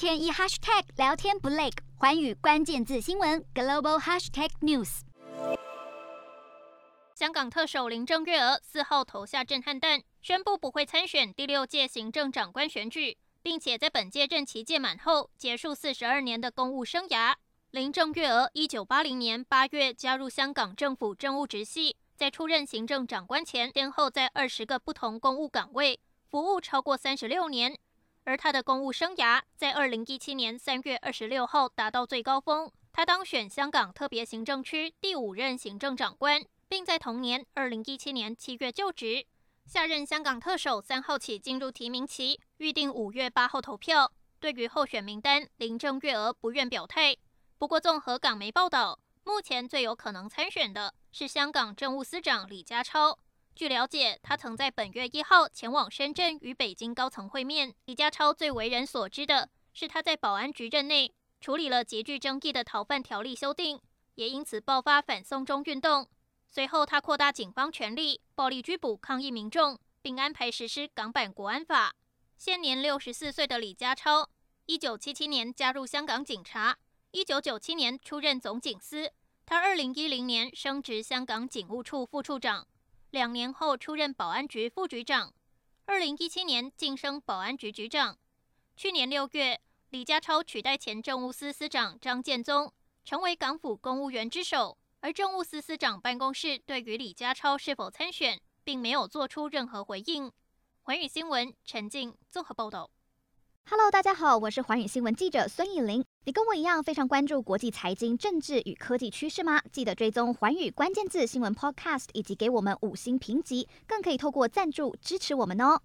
天一 hashtag 聊天不累，寰宇关键字新闻 global hashtag news。香港特首林郑月娥四号投下震撼弹，宣布不会参选第六届行政长官选举，并且在本届任期届满后结束四十二年的公务生涯。林郑月娥一九八零年八月加入香港政府政务直系，在出任行政长官前，先后在二十个不同公务岗位服务超过三十六年。而他的公务生涯在二零一七年三月二十六号达到最高峰，他当选香港特别行政区第五任行政长官，并在同年二零一七年七月就职。下任香港特首三号起进入提名期，预定五月八号投票。对于候选名单，林郑月娥不愿表态。不过，综合港媒报道，目前最有可能参选的是香港政务司长李家超。据了解，他曾在本月一号前往深圳与北京高层会面。李家超最为人所知的是他在保安局任内处理了极具争议的逃犯条例修订，也因此爆发反送中运动。随后，他扩大警方权力，暴力拘捕抗议民众，并安排实施港版国安法。现年六十四岁的李家超，一九七七年加入香港警察，一九九七年出任总警司。他二零一零年升职香港警务处副处长。两年后出任保安局副局长，二零一七年晋升保安局局长。去年六月，李家超取代前政务司司长张建宗，成为港府公务员之首。而政务司司长办公室对于李家超是否参选，并没有做出任何回应。环宇新闻陈静综合报道。Hello，大家好，我是寰宇新闻记者孙艺林。你跟我一样非常关注国际财经、政治与科技趋势吗？记得追踪寰宇关键字新闻 Podcast，以及给我们五星评级，更可以透过赞助支持我们哦。